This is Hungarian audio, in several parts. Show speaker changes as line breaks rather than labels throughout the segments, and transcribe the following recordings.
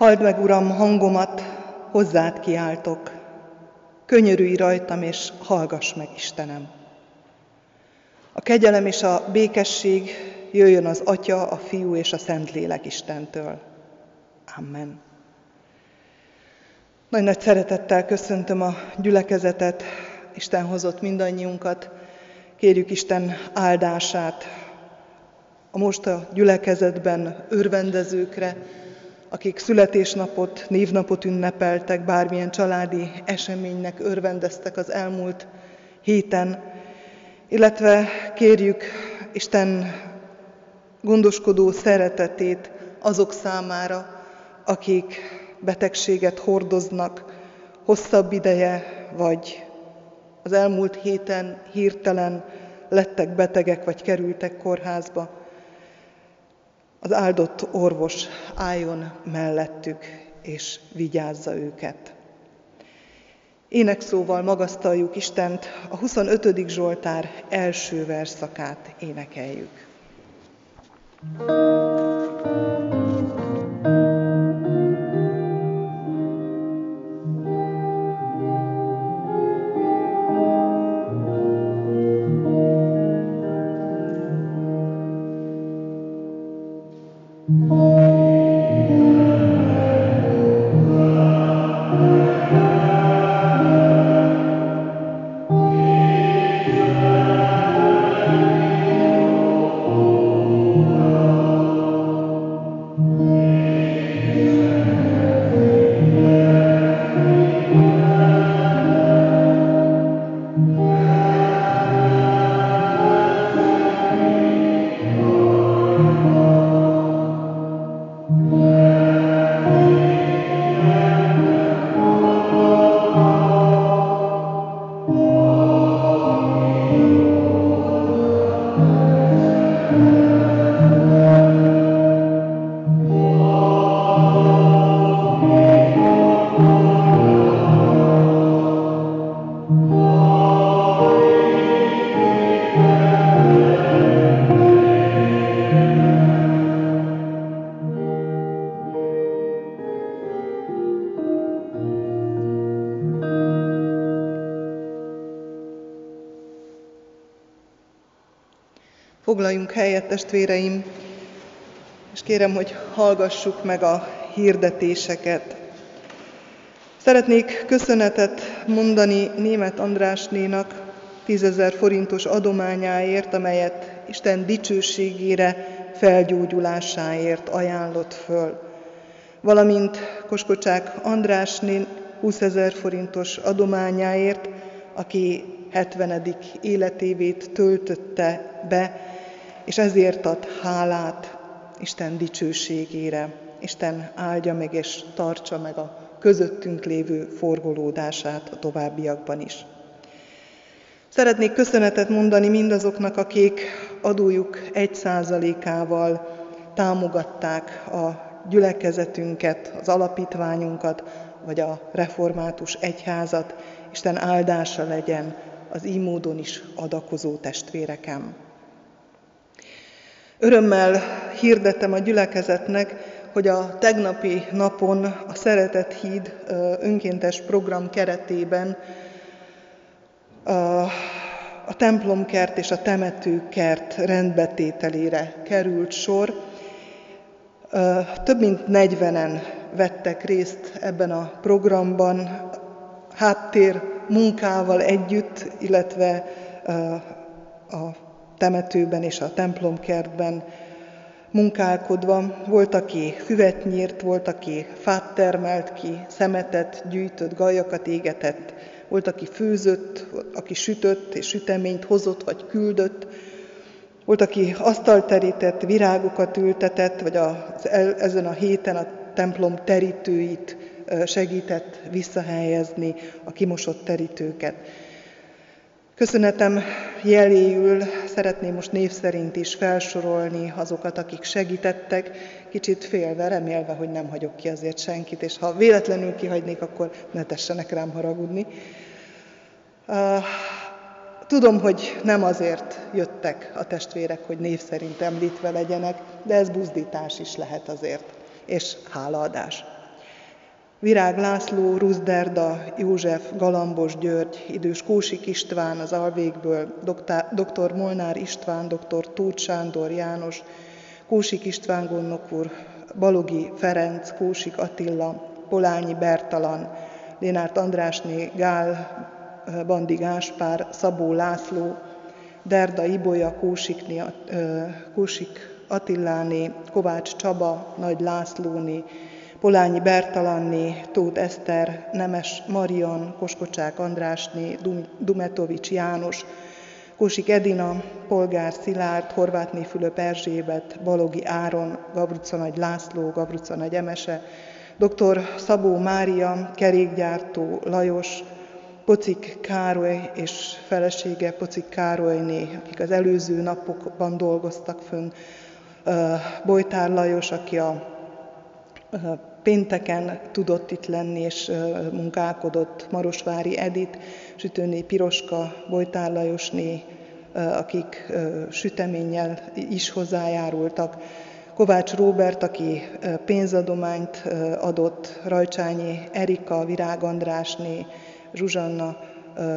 Halld meg, Uram, hangomat, hozzád kiáltok. Könyörülj rajtam, és hallgass meg, Istenem. A kegyelem és a békesség jöjjön az Atya, a Fiú és a Szentlélek Istentől. Amen. Nagy-nagy szeretettel köszöntöm a gyülekezetet, Isten hozott mindannyiunkat. Kérjük Isten áldását a most a gyülekezetben örvendezőkre, akik születésnapot, névnapot ünnepeltek, bármilyen családi eseménynek örvendeztek az elmúlt héten, illetve kérjük Isten gondoskodó szeretetét azok számára, akik betegséget hordoznak hosszabb ideje, vagy az elmúlt héten hirtelen lettek betegek, vagy kerültek kórházba. Az áldott orvos álljon mellettük, és vigyázza őket. Énekszóval magasztaljuk Istent, a 25. Zsoltár első verszakát énekeljük. thank you testvéreim, és kérem, hogy hallgassuk meg a hirdetéseket. Szeretnék köszönetet mondani német Andrásnénak tízezer forintos adományáért, amelyet Isten dicsőségére, felgyógyulásáért ajánlott föl. Valamint Koskocsák Andrásné 20 ezer forintos adományáért, aki 70. életévét töltötte be és ezért ad hálát Isten dicsőségére. Isten áldja meg és tartsa meg a közöttünk lévő forgolódását a továbbiakban is. Szeretnék köszönetet mondani mindazoknak, akik adójuk egy százalékával támogatták a gyülekezetünket, az alapítványunkat, vagy a református egyházat. Isten áldása legyen az így módon is adakozó testvérekem. Örömmel hirdettem a gyülekezetnek, hogy a tegnapi napon a Szeretett Híd önkéntes program keretében a templomkert és a temetőkert rendbetételére került sor. Több mint 40-en vettek részt ebben a programban, háttér munkával együtt, illetve a temetőben és a templomkertben munkálkodva. Volt, aki füvet nyírt, volt, aki fát termelt ki, szemetet gyűjtött, gajakat égetett, volt, aki főzött, aki sütött és süteményt hozott vagy küldött, volt, aki asztalt terített, virágokat ültetett, vagy az, ezen a héten a templom terítőit segített visszahelyezni, a kimosott terítőket. Köszönetem jeléül szeretném most név szerint is felsorolni azokat, akik segítettek, kicsit félve, remélve, hogy nem hagyok ki azért senkit, és ha véletlenül kihagynék, akkor ne tessenek rám haragudni. Tudom, hogy nem azért jöttek a testvérek, hogy név szerint említve legyenek, de ez buzdítás is lehet azért, és hálaadás. Virág László, Ruzderda, József, Galambos György, idős Kósik István az Alvégből, dr. Molnár István, dr. Tóth Sándor János, Kósik István gondnok úr, Balogi Ferenc, Kósik Attila, Polányi Bertalan, Lénárt Andrásné, Gál, Bandi Gáspár, Szabó László, Derda Ibolya, Kósikni, Kósik Attiláné, Kovács Csaba, Nagy Lászlóné, Polányi Bertalanné, Tóth Eszter, Nemes Marian, Koskocsák Andrásné, Dumetovics János, Kósik Edina, Polgár Szilárd, Horvátné Fülöp Erzsébet, Balogi Áron, Gabruca Nagy László, Gabruca Nagy Emese, dr. Szabó Mária, kerékgyártó Lajos, Pocik Károly és felesége Pocik Károlyné, akik az előző napokban dolgoztak fönn, Bojtár Lajos, aki a pénteken tudott itt lenni, és munkálkodott Marosvári Edit, Sütőné Piroska, Bojtár Lajosné, akik süteménnyel is hozzájárultak, Kovács Róbert, aki pénzadományt adott, Rajcsányi Erika, Virág Andrásné, Zsuzsanna,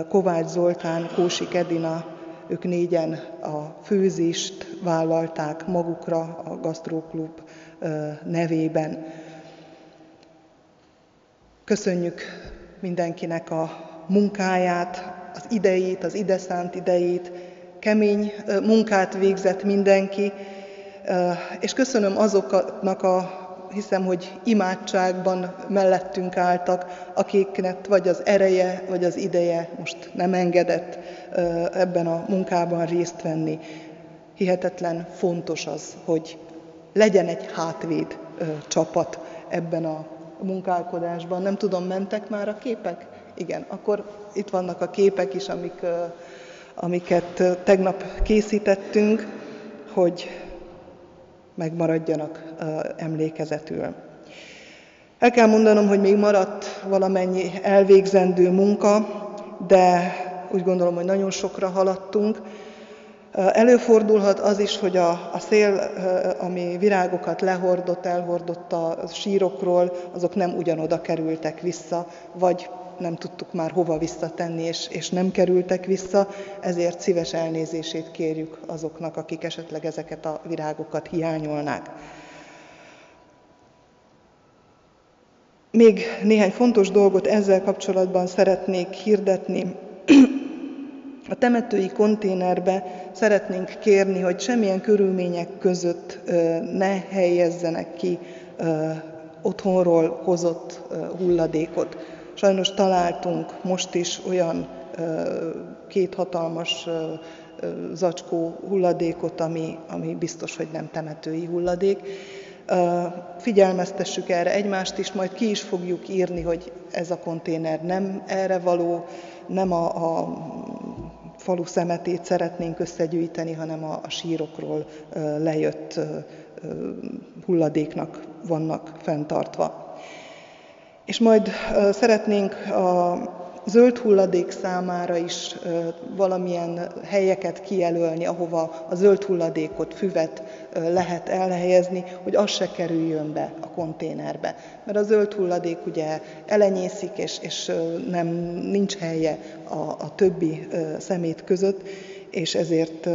Kovács Zoltán, Kósik Edina, ők négyen a főzést vállalták magukra a Gasztróklub nevében. Köszönjük mindenkinek a munkáját, az idejét, az ideszánt idejét, kemény munkát végzett mindenki, és köszönöm azoknak a hiszem, hogy imádságban mellettünk álltak, akiknek vagy az ereje, vagy az ideje most nem engedett ebben a munkában részt venni. Hihetetlen fontos az, hogy legyen egy hátvéd csapat ebben a munkálkodásban. Nem tudom, mentek már a képek? Igen, akkor itt vannak a képek is, amik, amiket tegnap készítettünk, hogy megmaradjanak emlékezetül. El kell mondanom, hogy még maradt valamennyi elvégzendő munka, de úgy gondolom, hogy nagyon sokra haladtunk. Előfordulhat az is, hogy a, a szél, ami virágokat lehordott, elhordott a sírokról, azok nem ugyanoda kerültek vissza, vagy nem tudtuk már hova visszatenni, és, és nem kerültek vissza, ezért szíves elnézését kérjük azoknak, akik esetleg ezeket a virágokat hiányolnák. Még néhány fontos dolgot ezzel kapcsolatban szeretnék hirdetni. A temetői konténerbe szeretnénk kérni, hogy semmilyen körülmények között ne helyezzenek ki otthonról hozott hulladékot. Sajnos találtunk most is olyan két hatalmas zacskó hulladékot, ami, ami biztos, hogy nem temetői hulladék. Figyelmeztessük erre egymást is, majd ki is fogjuk írni, hogy ez a konténer nem erre való, nem a, a falu szemetét szeretnénk összegyűjteni, hanem a, a sírokról lejött hulladéknak vannak fenntartva. És majd szeretnénk a zöld hulladék számára is valamilyen helyeket kijelölni, ahova a zöld hulladékot, füvet lehet elhelyezni, hogy az se kerüljön be a konténerbe. Mert a zöld hulladék ugye elenyészik, és, és nem, nincs helye a, a többi szemét között, és ezért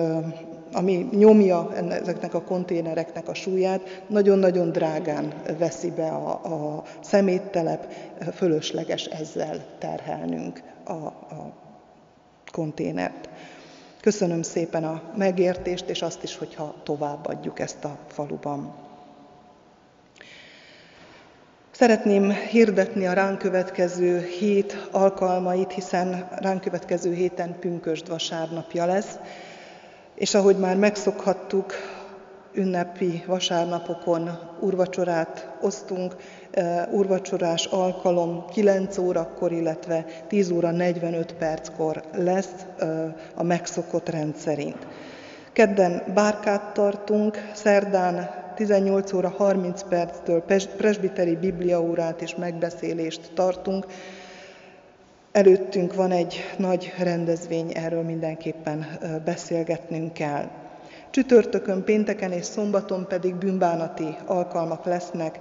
ami nyomja ezeknek a konténereknek a súlyát, nagyon-nagyon drágán veszi be a, a szeméttelep, fölösleges ezzel terhelnünk a, a konténert. Köszönöm szépen a megértést, és azt is, hogyha továbbadjuk ezt a faluban. Szeretném hirdetni a ránk következő hét alkalmait, hiszen ránk következő héten pünkösd vasárnapja lesz, és ahogy már megszokhattuk, ünnepi vasárnapokon urvacsorát osztunk, urvacsorás alkalom 9 órakor, illetve 10 óra 45 perckor lesz a megszokott rendszerint. Kedden bárkát tartunk, szerdán 18 óra 30 perctől presbiteri bibliaórát és megbeszélést tartunk, Előttünk van egy nagy rendezvény, erről mindenképpen beszélgetnünk kell. Csütörtökön, pénteken és szombaton pedig bűnbánati alkalmak lesznek,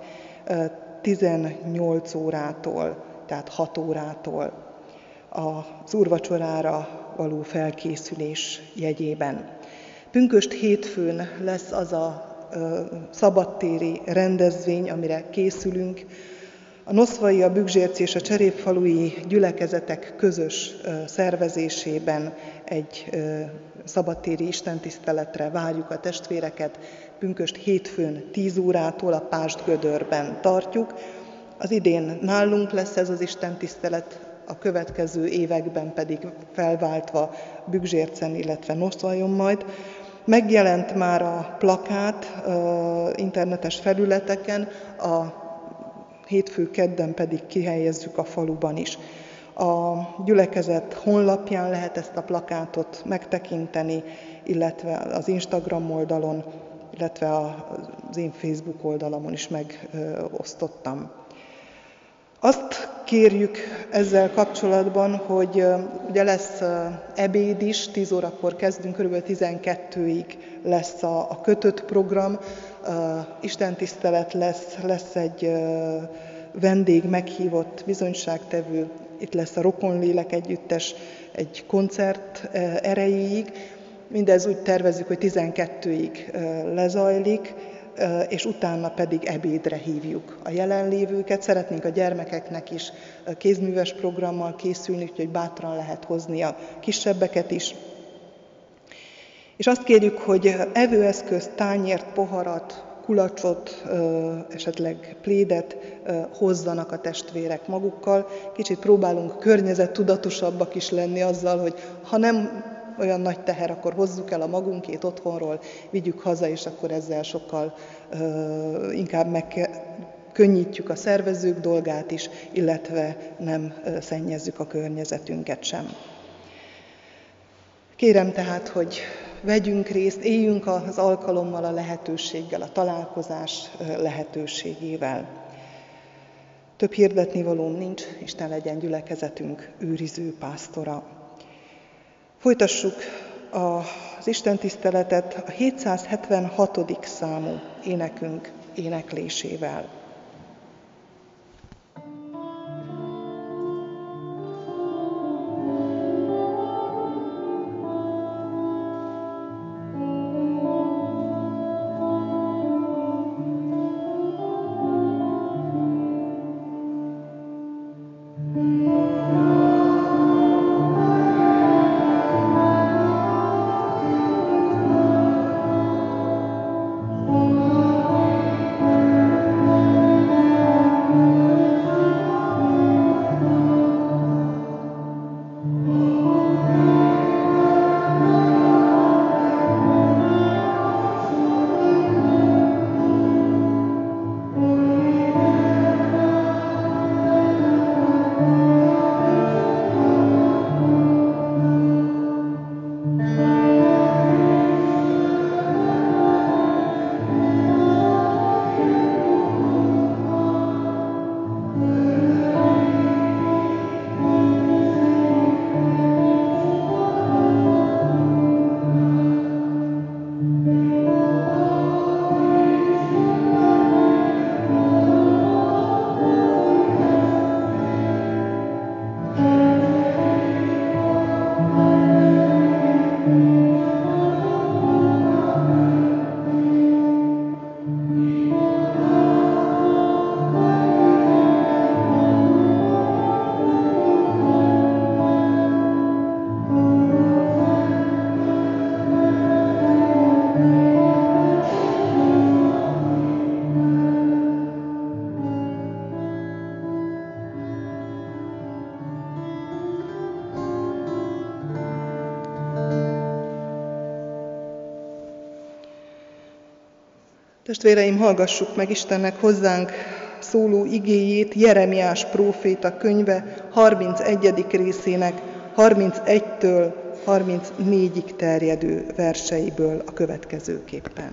18 órától, tehát 6 órától az úrvacsorára való felkészülés jegyében. Pünköst hétfőn lesz az a szabadtéri rendezvény, amire készülünk, a Noszvai, a Bügzsérci és a Cserépfalui gyülekezetek közös szervezésében egy szabadtéri istentiszteletre várjuk a testvéreket. Pünköst hétfőn 10 órától a Pást Gödörben tartjuk. Az idén nálunk lesz ez az istentisztelet, a következő években pedig felváltva Bügzsércen, illetve Noszvajon majd. Megjelent már a plakát internetes felületeken, a hétfő kedden pedig kihelyezzük a faluban is. A gyülekezet honlapján lehet ezt a plakátot megtekinteni, illetve az Instagram oldalon, illetve az én Facebook oldalamon is megosztottam. Azt kérjük ezzel kapcsolatban, hogy ugye lesz ebéd is, 10 órakor kezdünk, kb. 12-ig lesz a, a kötött program, istentisztelet lesz, lesz egy vendég meghívott bizonyságtevő, itt lesz a Rokonlélek együttes egy koncert erejéig. Mindez úgy tervezzük, hogy 12-ig lezajlik, és utána pedig ebédre hívjuk a jelenlévőket. Szeretnénk a gyermekeknek is kézműves programmal készülni, úgyhogy bátran lehet hozni a kisebbeket is. És azt kérjük, hogy evőeszközt, tányért, poharat, kulacsot, esetleg plédet hozzanak a testvérek magukkal. Kicsit próbálunk környezettudatosabbak is lenni azzal, hogy ha nem olyan nagy teher, akkor hozzuk el a magunkét otthonról, vigyük haza, és akkor ezzel sokkal inkább meg könnyítjük a szervezők dolgát is, illetve nem szennyezzük a környezetünket sem. Kérem tehát, hogy vegyünk részt, éljünk az alkalommal, a lehetőséggel, a találkozás lehetőségével. Több hirdetni valóm nincs, Isten legyen gyülekezetünk őriző pásztora. Folytassuk az Isten tiszteletet a 776. számú énekünk éneklésével. Testvéreim, hallgassuk meg Istennek hozzánk szóló igéjét, Jeremiás próféta könyve 31. részének 31-től 34-ig terjedő verseiből a következőképpen.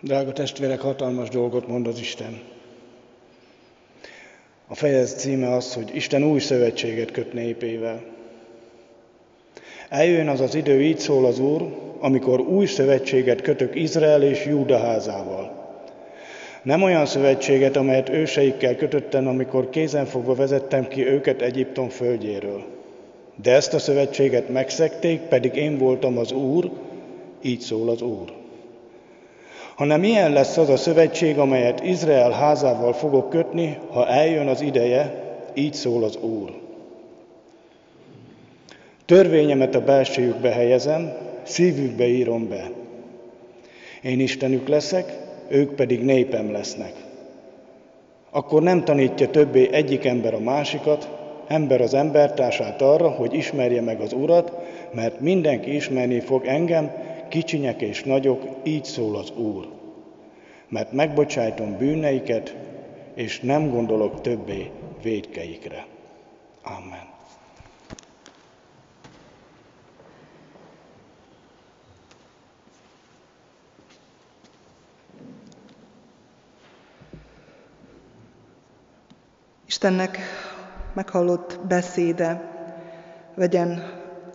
Drága testvérek, hatalmas dolgot mond az Isten. A fejez címe az, hogy Isten új szövetséget köt népével. Eljön az az idő, így szól az Úr, amikor új szövetséget kötök Izrael és Júda házával. Nem olyan szövetséget, amelyet őseikkel kötöttem, amikor kézenfogva vezettem ki őket Egyiptom földjéről. De ezt a szövetséget megszekték, pedig én voltam az Úr, így szól az Úr. Hanem ilyen lesz az a szövetség, amelyet Izrael házával fogok kötni, ha eljön az ideje, így szól az Úr. Törvényemet a belsőjükbe helyezem, szívükbe írom be. Én Istenük leszek, ők pedig népem lesznek. Akkor nem tanítja többé egyik ember a másikat, ember az embertársát arra, hogy ismerje meg az Urat, mert mindenki ismerni fog engem, kicsinyek és nagyok, így szól az Úr. Mert megbocsájtom bűneiket, és nem gondolok többé védkeikre. Amen.
Istennek meghallott beszéde vegyen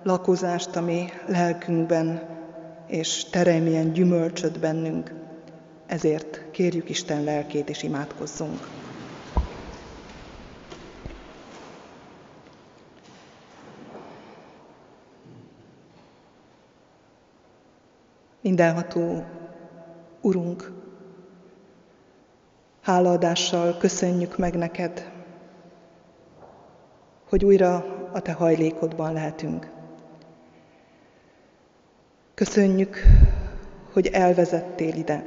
lakozást a mi lelkünkben, és teremjen gyümölcsöt bennünk. Ezért kérjük Isten lelkét, és imádkozzunk. Mindenható Urunk, hálaadással köszönjük meg neked hogy újra a Te hajlékodban lehetünk. Köszönjük, hogy elvezettél ide.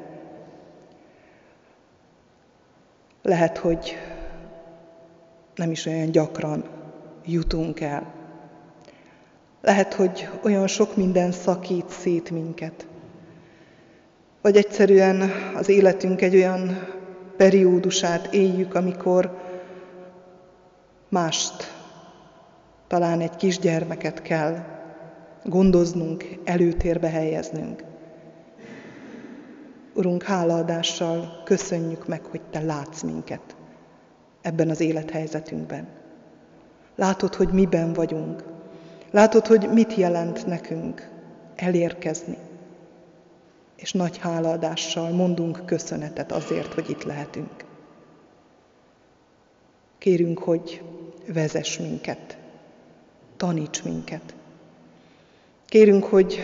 Lehet, hogy nem is olyan gyakran jutunk el. Lehet, hogy olyan sok minden szakít szét minket. Vagy egyszerűen az életünk egy olyan periódusát éljük, amikor mást talán egy kisgyermeket kell gondoznunk, előtérbe helyeznünk. Urunk, hálaadással köszönjük meg, hogy Te látsz minket ebben az élethelyzetünkben. Látod, hogy miben vagyunk. Látod, hogy mit jelent nekünk elérkezni. És nagy hálaadással mondunk köszönetet azért, hogy itt lehetünk. Kérünk, hogy vezess minket taníts minket. Kérünk, hogy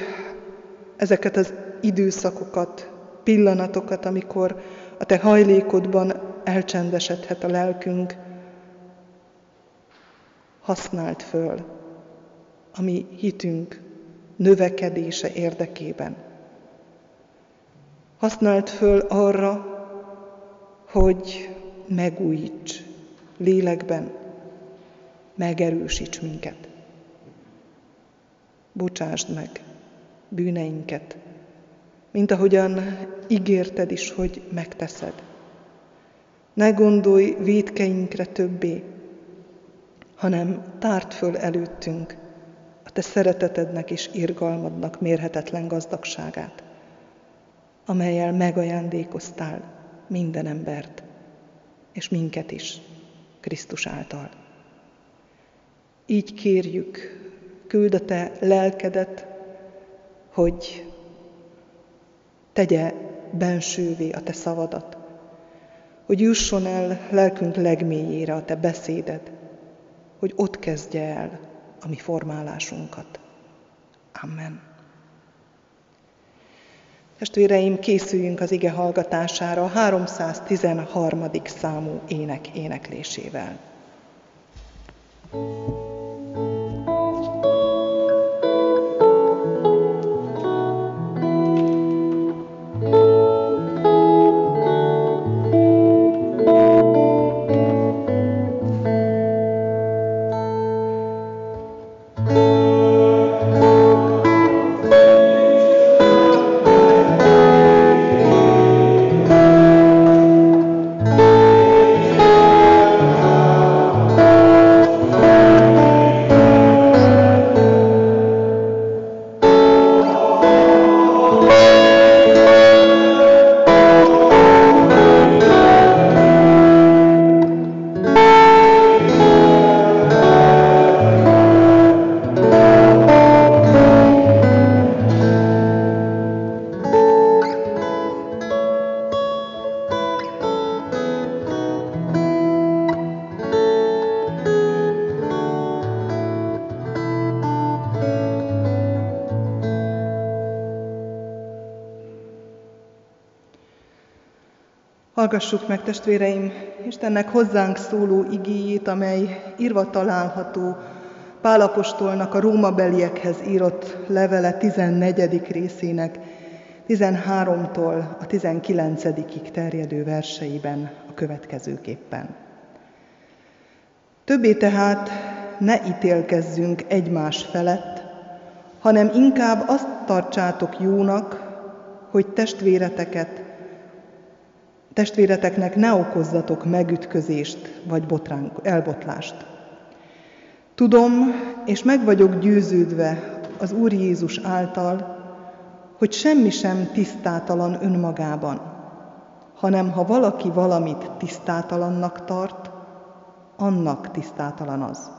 ezeket az időszakokat, pillanatokat, amikor a Te hajlékodban elcsendesedhet a lelkünk, használd föl a mi hitünk növekedése érdekében. Használd föl arra, hogy megújíts lélekben, megerősíts minket bocsásd meg bűneinket, mint ahogyan ígérted is, hogy megteszed. Ne gondolj védkeinkre többé, hanem tárt föl előttünk a te szeretetednek és irgalmadnak mérhetetlen gazdagságát, amelyel megajándékoztál minden embert, és minket is Krisztus által. Így kérjük, küld a te lelkedet, hogy tegye bensővé a te szavadat, hogy jusson el lelkünk legmélyére a te beszéded, hogy ott kezdje el a mi formálásunkat. Amen. Testvéreim, készüljünk az ige hallgatására a 313. számú ének éneklésével. thank you Hallgassuk meg, testvéreim, Istennek hozzánk szóló igéjét, amely írva található Pálapostolnak a rómabeliekhez írott levele 14. részének 13-tól a 19 terjedő verseiben a következőképpen. Többé tehát ne ítélkezzünk egymás felett, hanem inkább azt tartsátok jónak, hogy testvéreteket Testvéreteknek ne okozzatok megütközést vagy botrán, elbotlást. Tudom, és meg vagyok győződve az Úr Jézus által, hogy semmi sem tisztátalan önmagában, hanem ha valaki valamit tisztátalannak tart, annak tisztátalan az.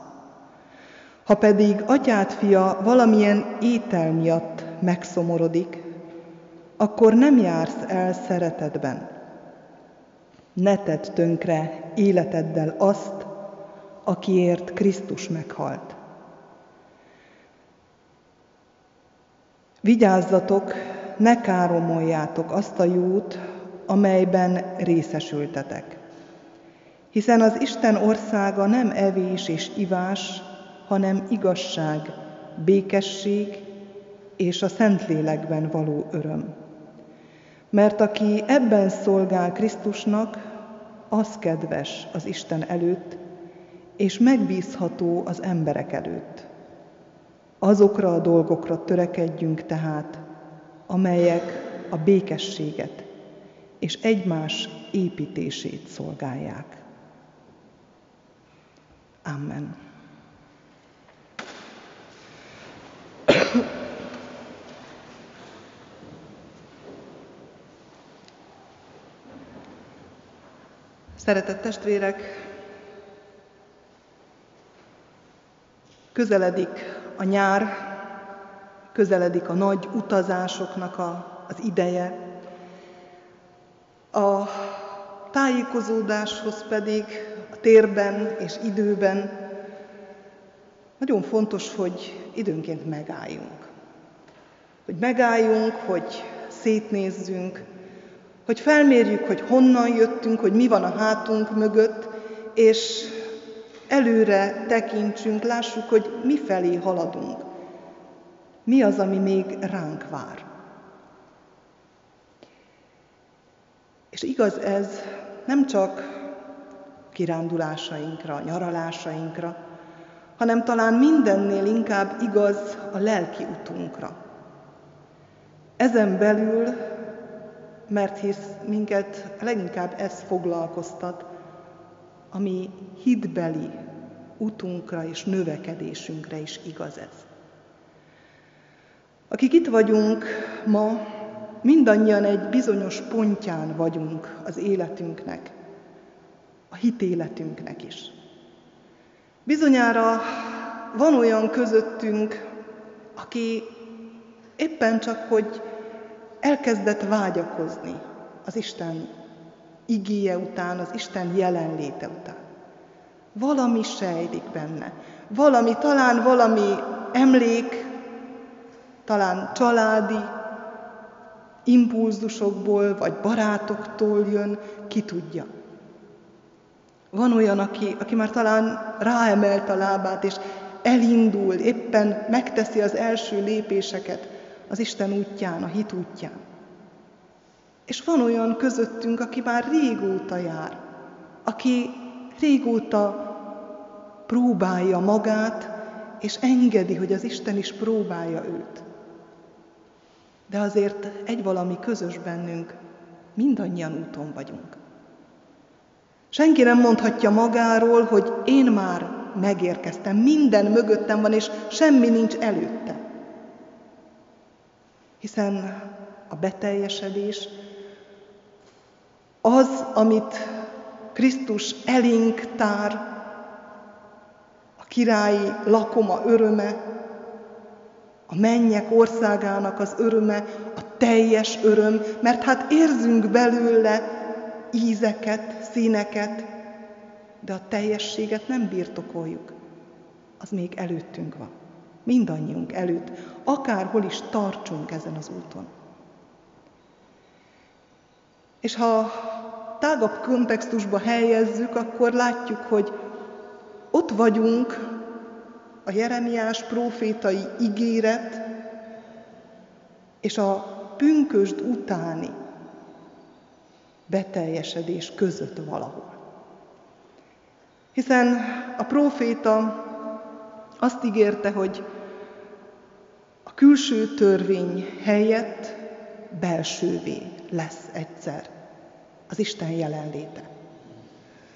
Ha pedig atyát fia valamilyen étel miatt megszomorodik, akkor nem jársz el szeretetben. Ne tedd tönkre életeddel azt, akiért Krisztus meghalt. Vigyázzatok, ne káromoljátok azt a jót, amelyben részesültetek. Hiszen az Isten országa nem evés és ivás, hanem igazság, békesség és a Szentlélekben való öröm. Mert aki ebben szolgál Krisztusnak, az kedves az Isten előtt, és megbízható az emberek előtt. Azokra a dolgokra törekedjünk tehát, amelyek a békességet és egymás építését szolgálják. Amen. Szeretett testvérek, közeledik a nyár, közeledik a nagy utazásoknak a, az ideje, a tájékozódáshoz pedig a térben és időben nagyon fontos, hogy időnként megálljunk. Hogy megálljunk, hogy szétnézzünk, hogy felmérjük, hogy honnan jöttünk, hogy mi van a hátunk mögött, és előre tekintsünk, lássuk, hogy mi felé haladunk. Mi az, ami még ránk vár. És igaz ez nem csak kirándulásainkra, nyaralásainkra, hanem talán mindennél inkább igaz a lelki utunkra. Ezen belül mert hisz minket leginkább ez foglalkoztat, ami hitbeli utunkra és növekedésünkre is igaz ez. Akik itt vagyunk ma, mindannyian egy bizonyos pontján vagyunk az életünknek, a hitéletünknek is. Bizonyára van olyan közöttünk, aki éppen csak, hogy elkezdett vágyakozni az Isten igéje után, az Isten jelenléte után. Valami sejlik benne. Valami, talán valami emlék, talán családi impulzusokból, vagy barátoktól jön, ki tudja. Van olyan, aki, aki már talán ráemelt a lábát, és elindul, éppen megteszi az első lépéseket, az Isten útján, a hit útján. És van olyan közöttünk, aki már régóta jár, aki régóta próbálja magát, és engedi, hogy az Isten is próbálja őt. De azért egy valami közös bennünk, mindannyian úton vagyunk. Senki nem mondhatja magáról, hogy én már megérkeztem, minden mögöttem van, és semmi nincs előttem hiszen a beteljesedés az, amit Krisztus elénk tár, a királyi lakoma öröme, a mennyek országának az öröme, a teljes öröm, mert hát érzünk belőle ízeket, színeket, de a teljességet nem birtokoljuk. Az még előttünk van mindannyiunk előtt, akárhol is tartsunk ezen az úton. És ha tágabb kontextusba helyezzük, akkor látjuk, hogy ott vagyunk a Jeremiás profétai ígéret és a pünkösd utáni beteljesedés között valahol. Hiszen a próféta azt ígérte, hogy külső törvény helyett belsővé lesz egyszer az Isten jelenléte.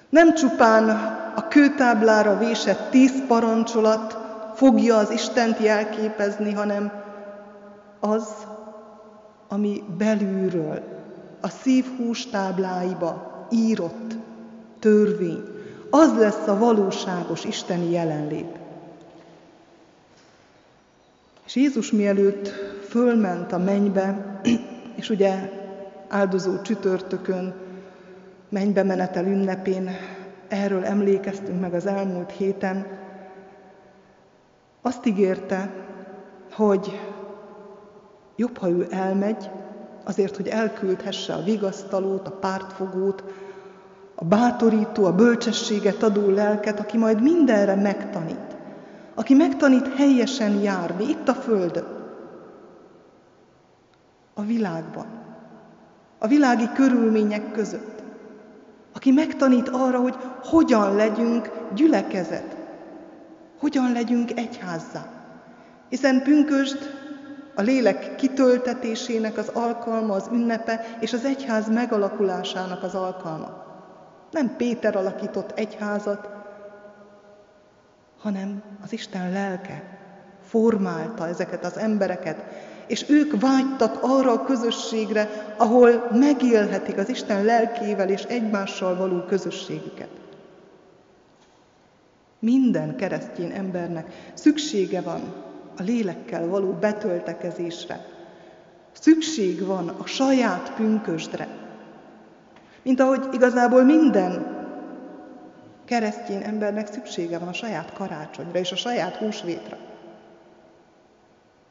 Nem csupán a kőtáblára vésett tíz parancsolat fogja az Istent jelképezni, hanem az, ami belülről, a szív hústábláiba írott törvény, az lesz a valóságos isteni jelenlét. És Jézus mielőtt fölment a mennybe, és ugye áldozó csütörtökön, mennybe menetel ünnepén, erről emlékeztünk meg az elmúlt héten, azt ígérte, hogy jobb, ha ő elmegy, azért, hogy elküldhesse a vigasztalót, a pártfogót, a bátorító, a bölcsességet adó lelket, aki majd mindenre megtanít. Aki megtanít helyesen járni itt a Földön, a világban, a világi körülmények között. Aki megtanít arra, hogy hogyan legyünk gyülekezet, hogyan legyünk egyházzá. Hiszen pünköst a lélek kitöltetésének az alkalma, az ünnepe, és az egyház megalakulásának az alkalma. Nem Péter alakított egyházat, hanem az Isten lelke formálta ezeket az embereket, és ők vágytak arra a közösségre, ahol megélhetik az Isten lelkével és egymással való közösségüket. Minden keresztény embernek szüksége van a lélekkel való betöltekezésre. Szükség van a saját pünkösdre. Mint ahogy igazából minden keresztény embernek szüksége van a saját karácsonyra és a saját húsvétra.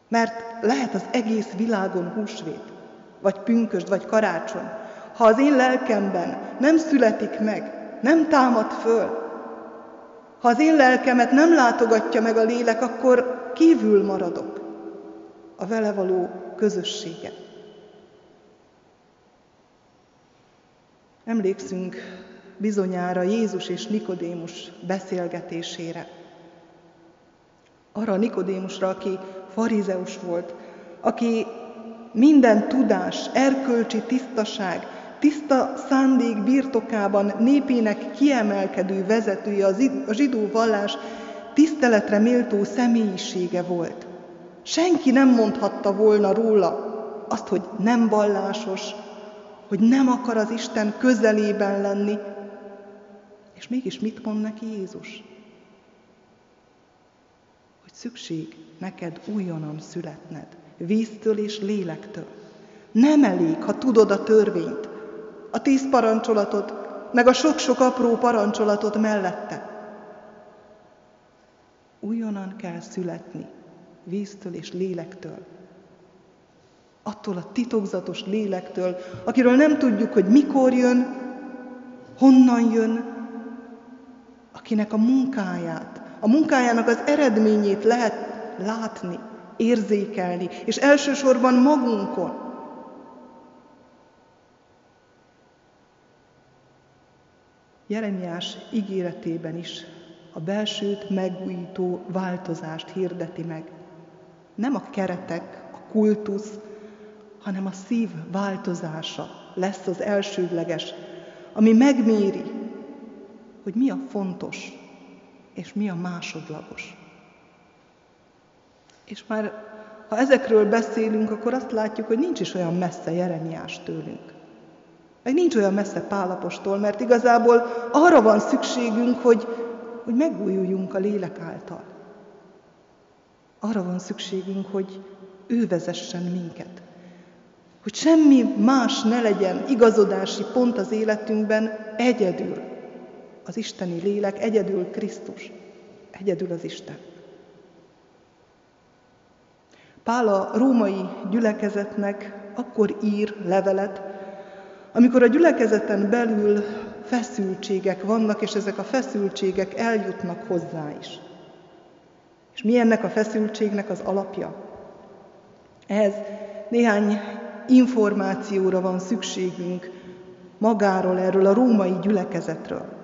Mert lehet az egész világon húsvét, vagy pünkösd, vagy karácsony. Ha az én lelkemben nem születik meg, nem támad föl, ha az én lelkemet nem látogatja meg a lélek, akkor kívül maradok a vele való közösségen. Emlékszünk bizonyára Jézus és Nikodémus beszélgetésére. Arra Nikodémusra, aki farizeus volt, aki minden tudás, erkölcsi tisztaság, tiszta szándék birtokában népének kiemelkedő vezetője, a zsidó vallás tiszteletre méltó személyisége volt. Senki nem mondhatta volna róla azt, hogy nem vallásos, hogy nem akar az Isten közelében lenni. És mégis mit mond neki Jézus? Hogy szükség neked újonnan születned, víztől és lélektől. Nem elég, ha tudod a törvényt, a tíz parancsolatot, meg a sok-sok apró parancsolatot mellette. Újonnan kell születni, víztől és lélektől. Attól a titokzatos lélektől, akiről nem tudjuk, hogy mikor jön, honnan jön, akinek a munkáját, a munkájának az eredményét lehet látni, érzékelni, és elsősorban magunkon. Jeremiás ígéretében is a belsőt megújító változást hirdeti meg. Nem a keretek, a kultusz, hanem a szív változása lesz az elsődleges, ami megméri, hogy mi a fontos, és mi a másodlagos. És már ha ezekről beszélünk, akkor azt látjuk, hogy nincs is olyan messze Jeremiás tőlünk. Meg nincs olyan messze Pálapostól, mert igazából arra van szükségünk, hogy, hogy megújuljunk a lélek által. Arra van szükségünk, hogy ő vezessen minket. Hogy semmi más ne legyen igazodási pont az életünkben egyedül. Az isteni lélek, egyedül Krisztus, egyedül az Isten. Pál a római gyülekezetnek akkor ír levelet, amikor a gyülekezeten belül feszültségek vannak, és ezek a feszültségek eljutnak hozzá is. És mi ennek a feszültségnek az alapja? Ehhez néhány információra van szükségünk magáról, erről a római gyülekezetről.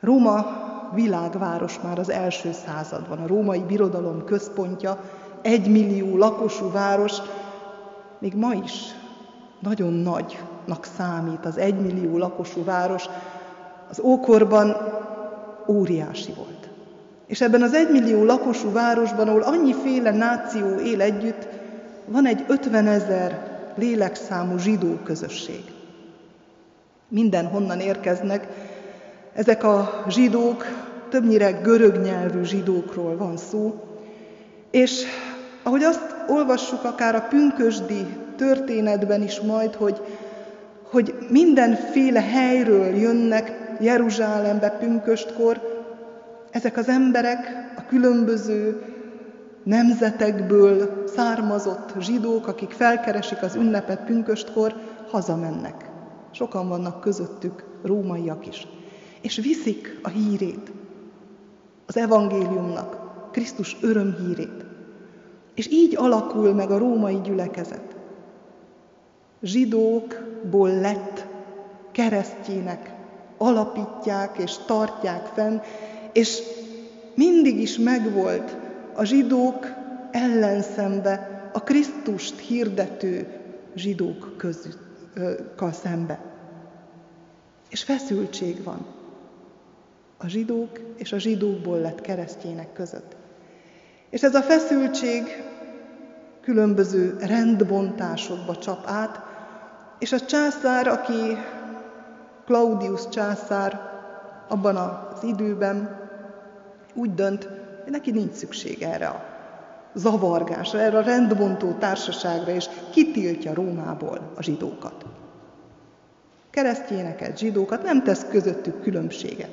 Róma világváros már az első században, a római birodalom központja, egymillió lakosú város, még ma is nagyon nagynak számít az egymillió lakosú város, az ókorban óriási volt. És ebben az egymillió lakosú városban, ahol annyiféle náció él együtt, van egy 50 ezer lélekszámú zsidó közösség. Mindenhonnan érkeznek. Ezek a zsidók, többnyire görög nyelvű zsidókról van szó, és ahogy azt olvassuk akár a pünkösdi történetben is majd, hogy, hogy mindenféle helyről jönnek Jeruzsálembe pünköstkor, ezek az emberek a különböző nemzetekből származott zsidók, akik felkeresik az ünnepet pünköstkor, hazamennek. Sokan vannak közöttük rómaiak is. És viszik a hírét, az evangéliumnak, Krisztus örömhírét. És így alakul meg a római gyülekezet. Zsidókból lett keresztjének, alapítják és tartják fenn, és mindig is megvolt a zsidók ellenszembe, a Krisztust hirdető zsidók közükkal szembe. És feszültség van a zsidók és a zsidókból lett keresztjének között. És ez a feszültség különböző rendbontásokba csap át, és a császár, aki Claudius császár abban az időben úgy dönt, hogy neki nincs szükség erre a zavargásra, erre a rendbontó társaságra, és kitiltja Rómából a zsidókat. Keresztjéneket, zsidókat nem tesz közöttük különbséget.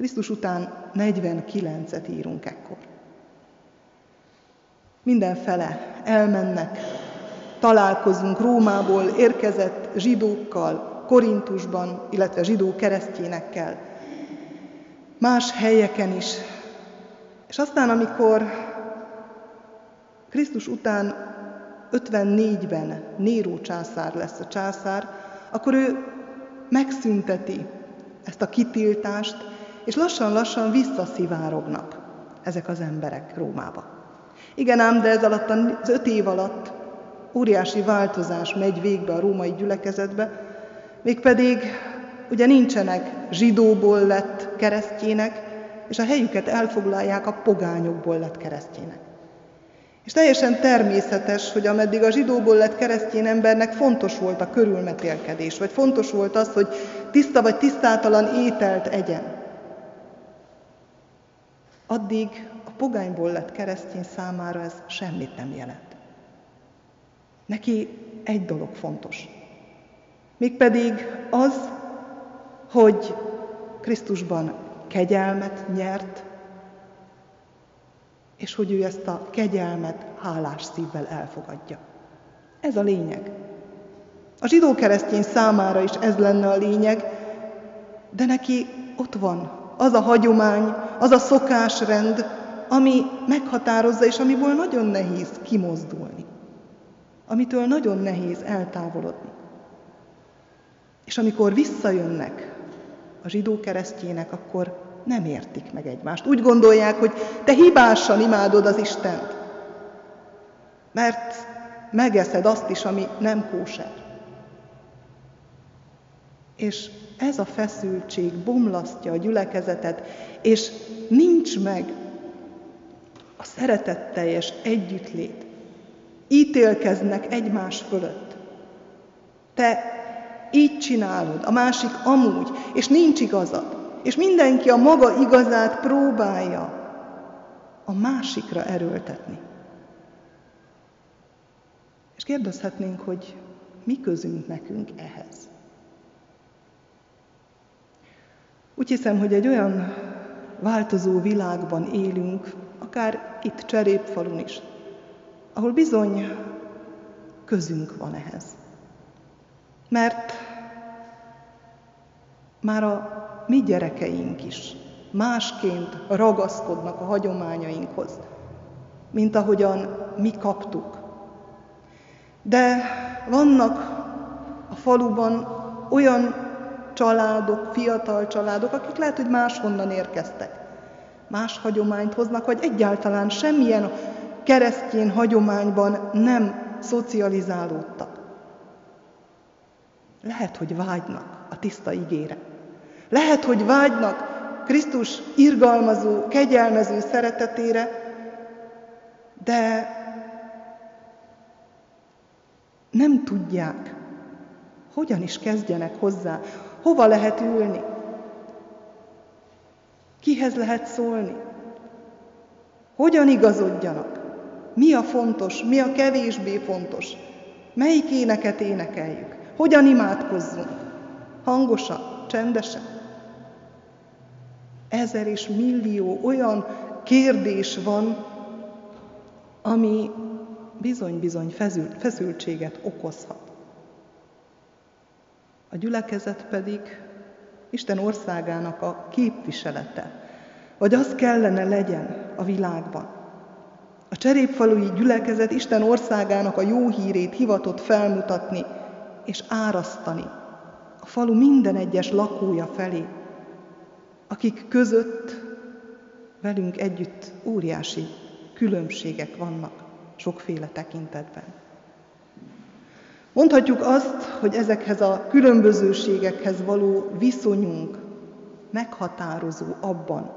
Krisztus után 49-et írunk ekkor. Mindenfele elmennek, találkozunk Rómából érkezett zsidókkal, Korintusban, illetve zsidó keresztjénekkel, más helyeken is. És aztán, amikor Krisztus után 54-ben Néró császár lesz a császár, akkor ő megszünteti ezt a kitiltást, és lassan-lassan visszaszivárognak ezek az emberek Rómába. Igen ám, de ez alatt az öt év alatt óriási változás megy végbe a római gyülekezetbe, mégpedig ugye nincsenek zsidóból lett keresztjének, és a helyüket elfoglalják a pogányokból lett keresztjének. És teljesen természetes, hogy ameddig a zsidóból lett keresztény embernek fontos volt a körülmetélkedés, vagy fontos volt az, hogy tiszta vagy tisztátalan ételt egyen. Addig a pogányból lett keresztény számára ez semmit nem jelent. Neki egy dolog fontos. Mégpedig az, hogy Krisztusban kegyelmet nyert, és hogy ő ezt a kegyelmet hálás szívvel elfogadja. Ez a lényeg. A zsidó keresztény számára is ez lenne a lényeg, de neki ott van az a hagyomány, az a szokásrend, ami meghatározza, és amiből nagyon nehéz kimozdulni. Amitől nagyon nehéz eltávolodni. És amikor visszajönnek a zsidó keresztjének, akkor nem értik meg egymást. Úgy gondolják, hogy te hibásan imádod az Istent, mert megeszed azt is, ami nem kóser. És ez a feszültség bomlasztja a gyülekezetet, és nincs meg a szeretetteljes együttlét. Ítélkeznek egymás fölött. Te így csinálod, a másik amúgy, és nincs igazad. És mindenki a maga igazát próbálja a másikra erőltetni. És kérdezhetnénk, hogy mi közünk nekünk ehhez. Úgy hiszem, hogy egy olyan változó világban élünk, akár itt Cserépfalun is, ahol bizony közünk van ehhez. Mert már a mi gyerekeink is másként ragaszkodnak a hagyományainkhoz, mint ahogyan mi kaptuk. De vannak a faluban olyan családok, fiatal családok, akik lehet, hogy máshonnan érkeztek. Más hagyományt hoznak, vagy egyáltalán semmilyen keresztjén hagyományban nem szocializálódtak. Lehet, hogy vágynak a tiszta igére. Lehet, hogy vágynak Krisztus irgalmazó, kegyelmező szeretetére, de nem tudják, hogyan is kezdjenek hozzá, hova lehet ülni, kihez lehet szólni, hogyan igazodjanak, mi a fontos, mi a kevésbé fontos, melyik éneket énekeljük, hogyan imádkozzunk, hangosan, csendesen. Ezer és millió olyan kérdés van, ami bizony-bizony feszültséget okozhat. A gyülekezet pedig Isten országának a képviselete, vagy az kellene legyen a világban. A cserépfalui gyülekezet Isten országának a jó hírét hivatott felmutatni és árasztani a falu minden egyes lakója felé, akik között velünk együtt óriási különbségek vannak sokféle tekintetben. Mondhatjuk azt, hogy ezekhez a különbözőségekhez való viszonyunk meghatározó abban,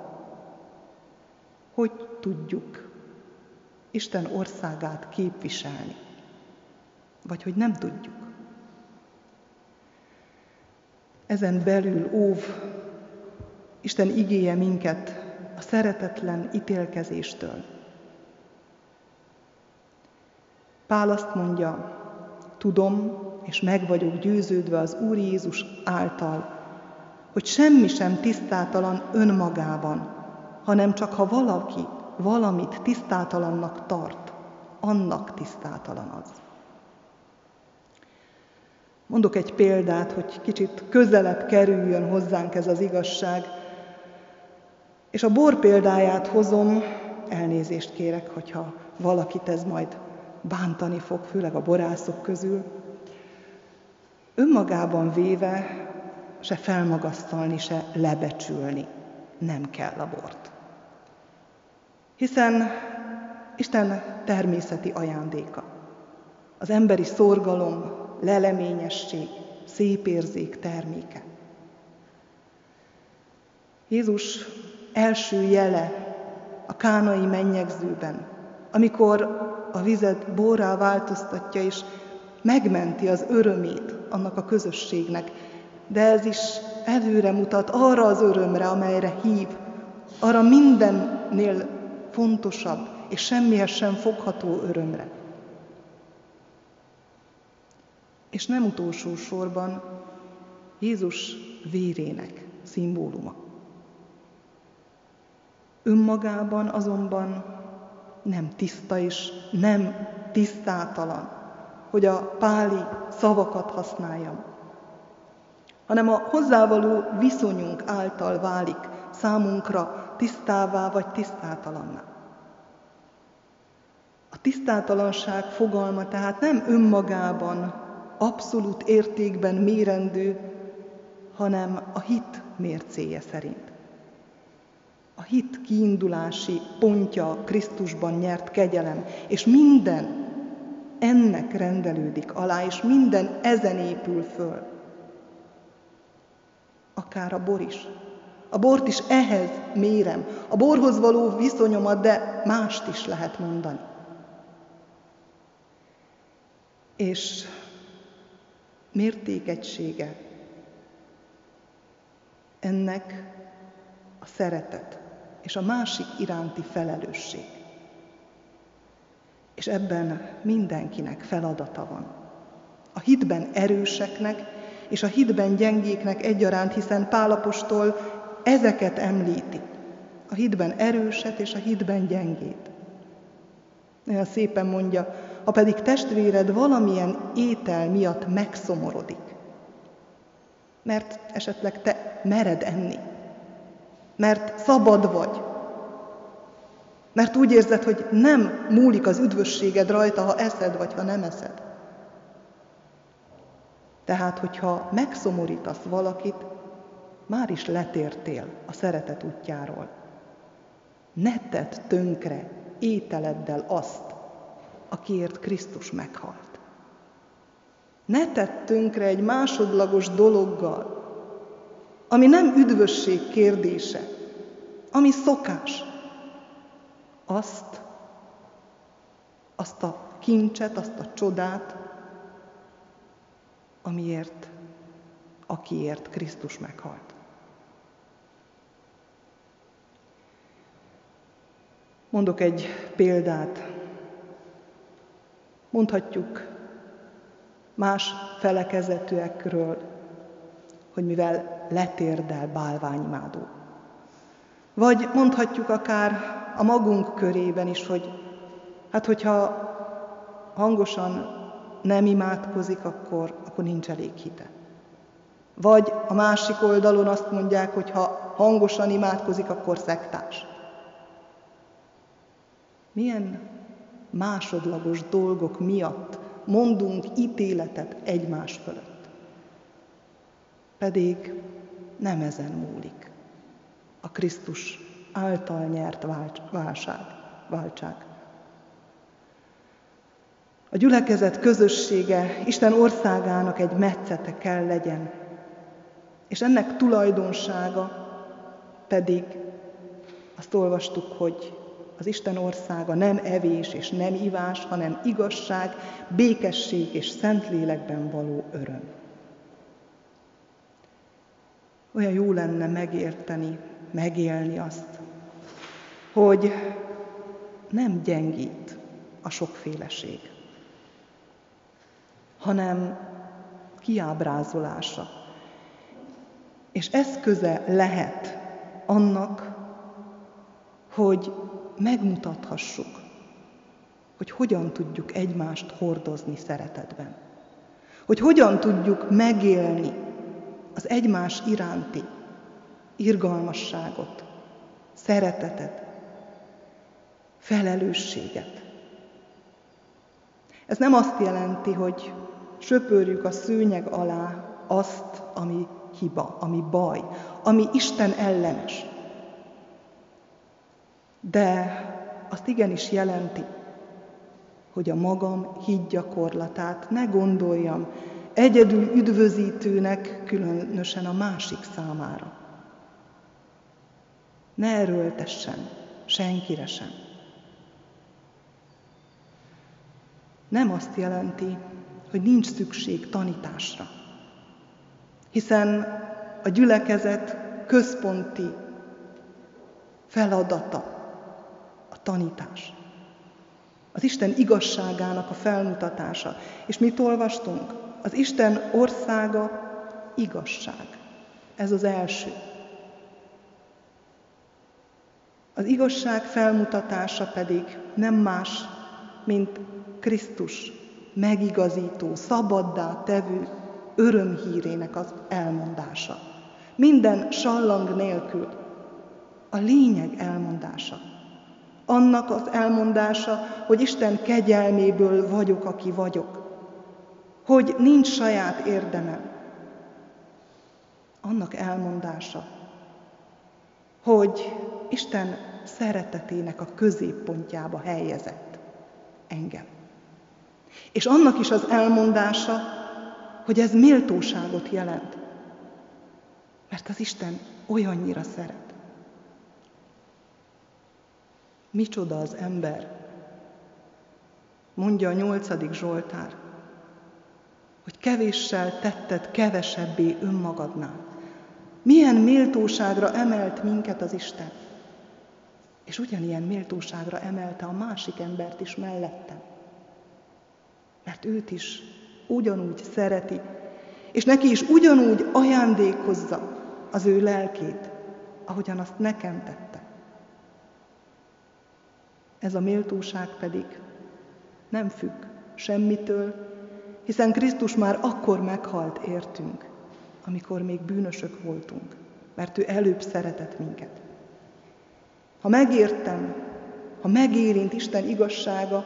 hogy tudjuk Isten országát képviselni, vagy hogy nem tudjuk. Ezen belül óv Isten igéje minket a szeretetlen ítélkezéstől. Pál azt mondja, tudom, és meg vagyok győződve az Úr Jézus által, hogy semmi sem tisztátalan önmagában, hanem csak ha valaki valamit tisztátalannak tart, annak tisztátalan az. Mondok egy példát, hogy kicsit közelebb kerüljön hozzánk ez az igazság. És a bor példáját hozom, elnézést kérek, hogyha valakit ez majd bántani fog, főleg a borászok közül. Önmagában véve se felmagasztalni, se lebecsülni nem kell a bort. Hiszen Isten természeti ajándéka. Az emberi szorgalom, leleményesség, szép érzék terméke. Jézus első jele a kánai mennyegzőben, amikor a vizet borrá változtatja, és megmenti az örömét annak a közösségnek, de ez is előre mutat arra az örömre, amelyre hív, arra mindennél fontosabb és semmihez sem fogható örömre. És nem utolsó sorban Jézus vérének szimbóluma. Önmagában azonban nem tiszta és nem tisztátalan, hogy a páli szavakat használjam, hanem a hozzávaló viszonyunk által válik számunkra tisztává vagy tisztátalanná. A tisztátalanság fogalma tehát nem önmagában abszolút értékben mérendő, hanem a hit mércéje szerint. A hit kiindulási pontja Krisztusban nyert kegyelem, és minden ennek rendelődik alá, és minden ezen épül föl. Akár a bor is. A bort is ehhez mérem, a borhoz való viszonyomat, de mást is lehet mondani. És mértékegysége ennek a szeretet és a másik iránti felelősség. És ebben mindenkinek feladata van. A hitben erőseknek és a hitben gyengéknek egyaránt, hiszen Pálapostól ezeket említi. A hitben erőset és a hitben gyengét. Nagyon szépen mondja, ha pedig testvéred valamilyen étel miatt megszomorodik, Mert esetleg te mered enni. Mert szabad vagy. Mert úgy érzed, hogy nem múlik az üdvösséged rajta, ha eszed vagy ha nem eszed. Tehát, hogyha megszomorítasz valakit, már is letértél a szeretet útjáról. Ne tedd tönkre ételeddel azt, akiért Krisztus meghalt. Ne tedd tönkre egy másodlagos dologgal, ami nem üdvösség kérdése, ami szokás. Azt, azt a kincset, azt a csodát, amiért, akiért Krisztus meghalt. Mondok egy példát. Mondhatjuk más felekezetűekről, hogy mivel letérdel bálványimádó. Vagy mondhatjuk akár a magunk körében is, hogy hát hogyha hangosan nem imádkozik, akkor, akkor nincs elég hite. Vagy a másik oldalon azt mondják, hogy ha hangosan imádkozik, akkor szektás. Milyen másodlagos dolgok miatt mondunk ítéletet egymás fölött. Pedig nem ezen múlik a Krisztus által nyert válság, váltság. A gyülekezet közössége Isten országának egy metszete kell legyen, és ennek tulajdonsága pedig azt olvastuk, hogy az Isten országa nem evés és nem ivás, hanem igazság, békesség és szentlélekben való öröm. Olyan jó lenne megérteni, megélni azt, hogy nem gyengít a sokféleség, hanem kiábrázolása. És eszköze lehet annak, hogy megmutathassuk, hogy hogyan tudjuk egymást hordozni szeretetben. Hogy hogyan tudjuk megélni az egymás iránti irgalmasságot, szeretetet, felelősséget. Ez nem azt jelenti, hogy söpörjük a szőnyeg alá azt, ami hiba, ami baj, ami Isten ellenes. De azt igenis jelenti, hogy a magam hídgyakorlatát ne gondoljam egyedül üdvözítőnek, különösen a másik számára. Ne erőltessen senkire sem. Nem azt jelenti, hogy nincs szükség tanításra, hiszen a gyülekezet központi feladata tanítás. Az Isten igazságának a felmutatása. És mit olvastunk? Az Isten országa igazság. Ez az első. Az igazság felmutatása pedig nem más, mint Krisztus megigazító, szabaddá tevő örömhírének az elmondása. Minden sallang nélkül a lényeg elmondása. Annak az elmondása, hogy Isten kegyelméből vagyok, aki vagyok. Hogy nincs saját érdemem. Annak elmondása, hogy Isten szeretetének a középpontjába helyezett engem. És annak is az elmondása, hogy ez méltóságot jelent. Mert az Isten olyannyira szeret. Micsoda az ember, mondja a nyolcadik Zsoltár, kevéssel tetted kevesebbé önmagadnál. Milyen méltóságra emelt minket az Isten. És ugyanilyen méltóságra emelte a másik embert is mellettem. Mert őt is ugyanúgy szereti, és neki is ugyanúgy ajándékozza az ő lelkét, ahogyan azt nekem tette. Ez a méltóság pedig nem függ semmitől, hiszen Krisztus már akkor meghalt értünk, amikor még bűnösök voltunk, mert ő előbb szeretett minket. Ha megértem, ha megérint Isten igazsága,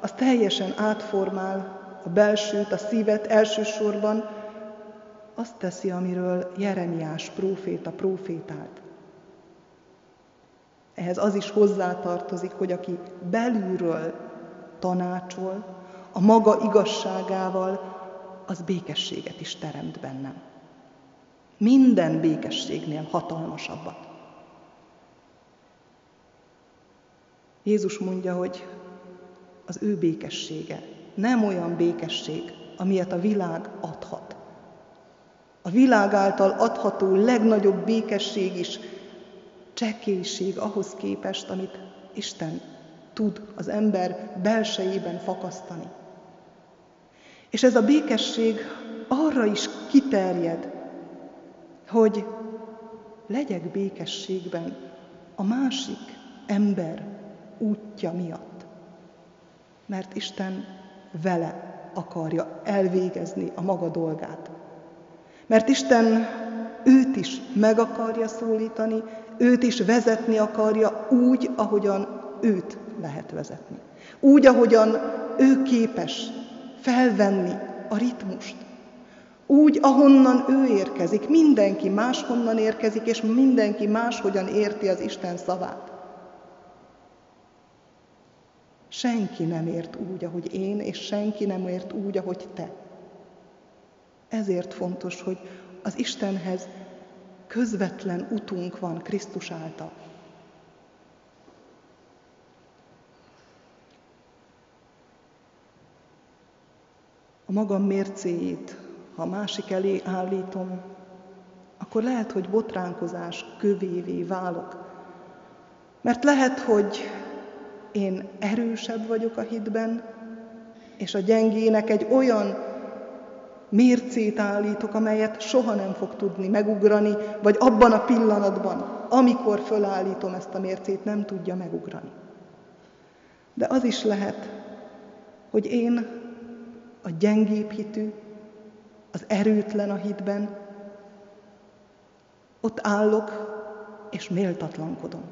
az teljesen átformál a belsőt, a szívet elsősorban, azt teszi, amiről Jeremiás próféta profétált. Ehhez az is hozzátartozik, hogy aki belülről tanácsol, a maga igazságával, az békességet is teremt bennem. Minden békességnél hatalmasabbat. Jézus mondja, hogy az ő békessége nem olyan békesség, amilyet a világ adhat. A világ által adható legnagyobb békesség is csekélység ahhoz képest, amit Isten tud az ember belsejében fakasztani. És ez a békesség arra is kiterjed, hogy legyek békességben a másik ember útja miatt. Mert Isten vele akarja elvégezni a maga dolgát. Mert Isten őt is meg akarja szólítani, őt is vezetni akarja úgy, ahogyan őt lehet vezetni. Úgy, ahogyan ő képes felvenni a ritmust. Úgy, ahonnan ő érkezik. Mindenki máshonnan érkezik, és mindenki máshogyan érti az Isten szavát. Senki nem ért úgy, ahogy én, és senki nem ért úgy, ahogy te. Ezért fontos, hogy az Istenhez közvetlen utunk van Krisztus által. A magam mércéjét, ha a másik elé állítom, akkor lehet, hogy botránkozás kövévé válok. Mert lehet, hogy én erősebb vagyok a hitben, és a gyengének egy olyan mércét állítok, amelyet soha nem fog tudni megugrani, vagy abban a pillanatban, amikor fölállítom ezt a mércét, nem tudja megugrani. De az is lehet, hogy én a gyengébb hitű, az erőtlen a hitben, ott állok és méltatlankodom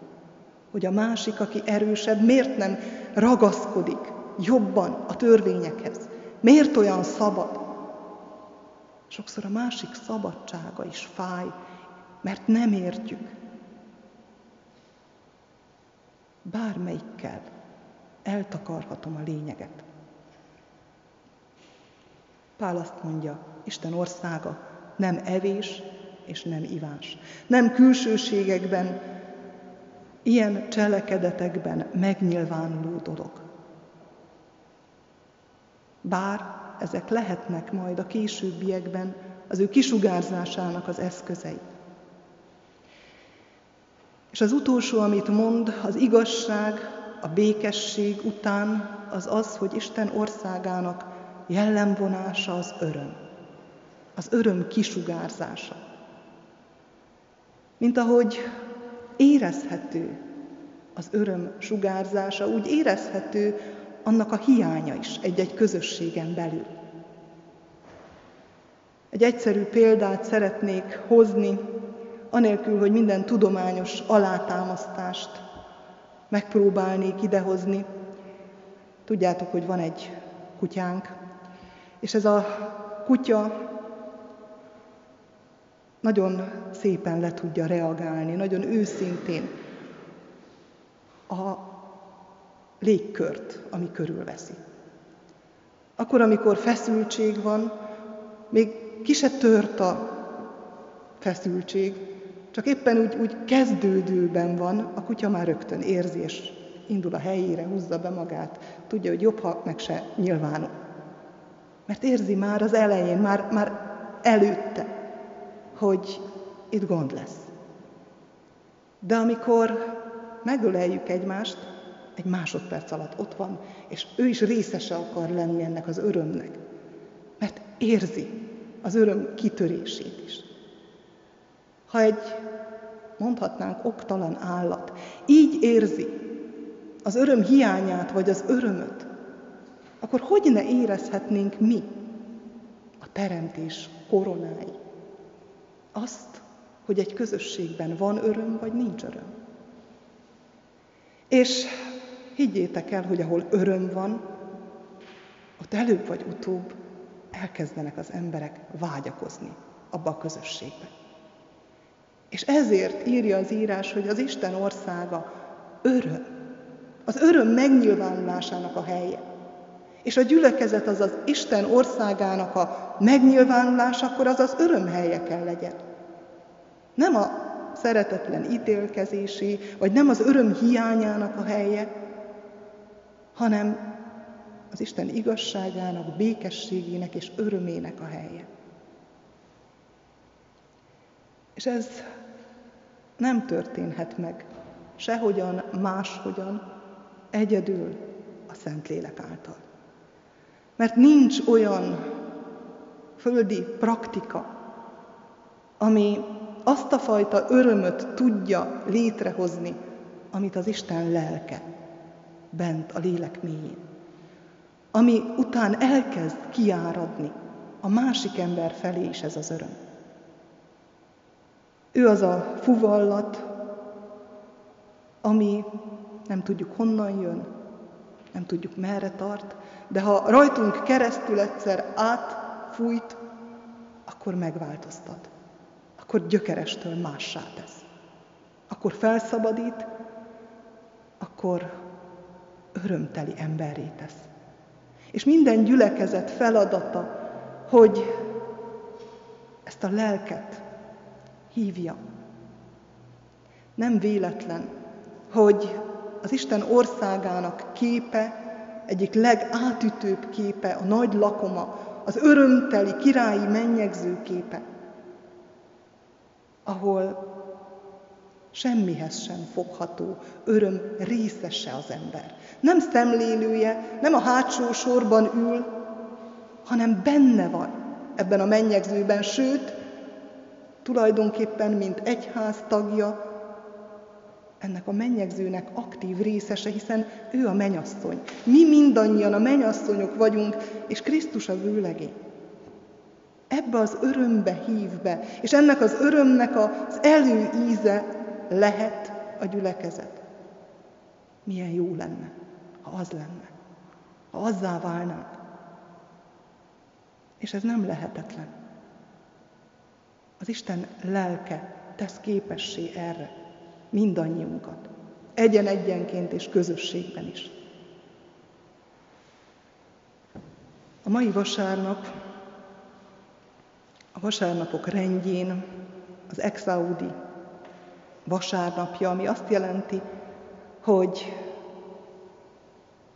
hogy a másik, aki erősebb, miért nem ragaszkodik jobban a törvényekhez? Miért olyan szabad? Sokszor a másik szabadsága is fáj, mert nem értjük. Bármelyikkel eltakarhatom a lényeget. Pál azt mondja, Isten országa nem evés és nem ivás. Nem külsőségekben, ilyen cselekedetekben megnyilvánuló dolog. Bár ezek lehetnek majd a későbbiekben az ő kisugárzásának az eszközei. És az utolsó, amit mond, az igazság, a békesség után az az, hogy Isten országának jellemvonása az öröm. Az öröm kisugárzása. Mint ahogy érezhető az öröm sugárzása, úgy érezhető annak a hiánya is egy-egy közösségen belül. Egy egyszerű példát szeretnék hozni, anélkül, hogy minden tudományos alátámasztást megpróbálnék idehozni. Tudjátok, hogy van egy kutyánk, és ez a kutya nagyon szépen le tudja reagálni, nagyon őszintén a légkört, ami körülveszi. Akkor, amikor feszültség van, még ki se tört a feszültség, csak éppen úgy, úgy kezdődőben van, a kutya már rögtön érzi, és indul a helyére, húzza be magát, tudja, hogy jobb, ha meg se nyilvánul. Mert érzi már az elején, már, már előtte, hogy itt gond lesz. De amikor megöleljük egymást, egy másodperc alatt ott van, és ő is részese akar lenni ennek az örömnek. Mert érzi az öröm kitörését is. Ha egy, mondhatnánk, oktalan állat így érzi az öröm hiányát, vagy az örömöt, akkor hogy ne érezhetnénk mi a teremtés koronái? azt, hogy egy közösségben van öröm, vagy nincs öröm. És higgyétek el, hogy ahol öröm van, ott előbb vagy utóbb elkezdenek az emberek vágyakozni abba a közösségbe. És ezért írja az írás, hogy az Isten országa öröm. Az öröm megnyilvánulásának a helye. És a gyülekezet az az Isten országának a megnyilvánulás, akkor az az öröm helye kell legyen. Nem a szeretetlen ítélkezési, vagy nem az öröm hiányának a helye, hanem az Isten igazságának, békességének és örömének a helye. És ez nem történhet meg sehogyan, máshogyan, egyedül a Szentlélek által. Mert nincs olyan földi praktika, ami azt a fajta örömöt tudja létrehozni, amit az Isten lelke bent a lélek mélyén. Ami után elkezd kiáradni a másik ember felé is ez az öröm. Ő az a fuvallat, ami nem tudjuk honnan jön, nem tudjuk merre tart, de ha rajtunk keresztül egyszer átfújt, akkor megváltoztat. Akkor gyökerestől mássá tesz. Akkor felszabadít, akkor örömteli emberré tesz. És minden gyülekezet feladata, hogy ezt a lelket hívja. Nem véletlen, hogy az Isten országának képe, egyik legátütőbb képe, a nagy lakoma, az örömteli királyi mennyegző képe, ahol semmihez sem fogható öröm részese az ember. Nem szemlélője, nem a hátsó sorban ül, hanem benne van ebben a mennyegzőben, sőt, tulajdonképpen, mint egyház tagja, ennek a mennyegzőnek aktív részese, hiszen ő a menyasszony. Mi mindannyian a menyasszonyok vagyunk, és Krisztus a vőlegé. Ebbe az örömbe hív be, és ennek az örömnek az előíze lehet a gyülekezet. Milyen jó lenne, ha az lenne, ha azzá válnánk. És ez nem lehetetlen. Az Isten lelke tesz képessé erre mindannyiunkat. Egyen-egyenként és közösségben is. A mai vasárnap, a vasárnapok rendjén az Exaudi vasárnapja, ami azt jelenti, hogy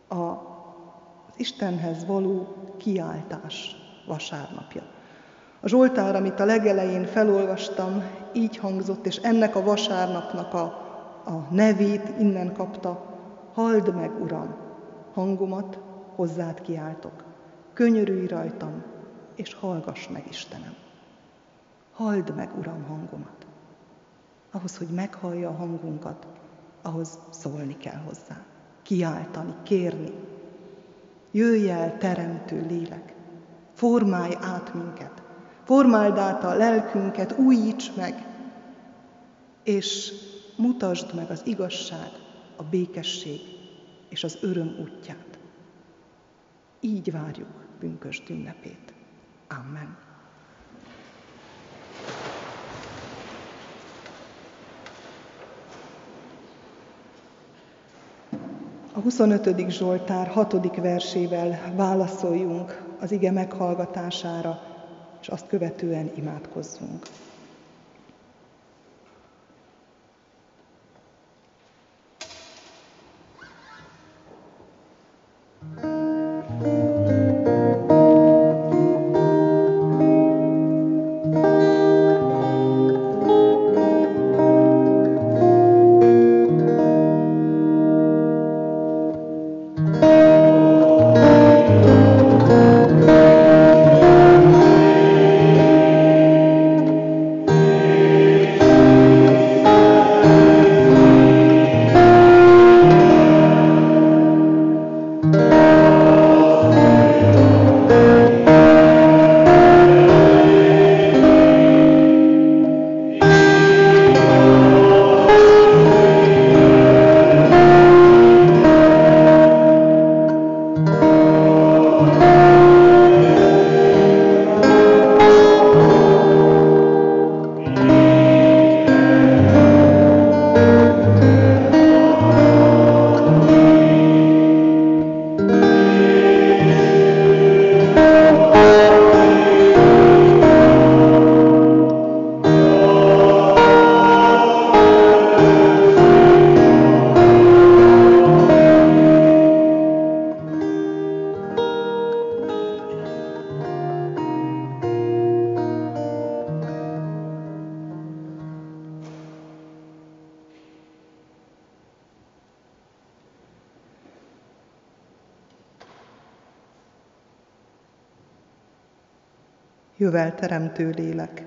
a, az Istenhez való kiáltás vasárnapja. A Zsoltár, amit a legelején felolvastam, így hangzott, és ennek a vasárnapnak a, a nevét innen kapta. Hald meg, Uram, hangomat hozzád kiáltok. Könyörülj rajtam, és hallgass meg, Istenem. Hald meg, Uram, hangomat. Ahhoz, hogy meghallja a hangunkat, ahhoz szólni kell hozzá. Kiáltani, kérni. Jöjj el, teremtő lélek, formálj át minket, Formáld át a lelkünket, újíts meg, és mutasd meg az igazság, a békesség és az öröm útját. Így várjuk bünkös ünnepét. Amen. A 25. Zsoltár 6. versével válaszoljunk az ige meghallgatására, és azt követően imádkozzunk. Teremtő lélek.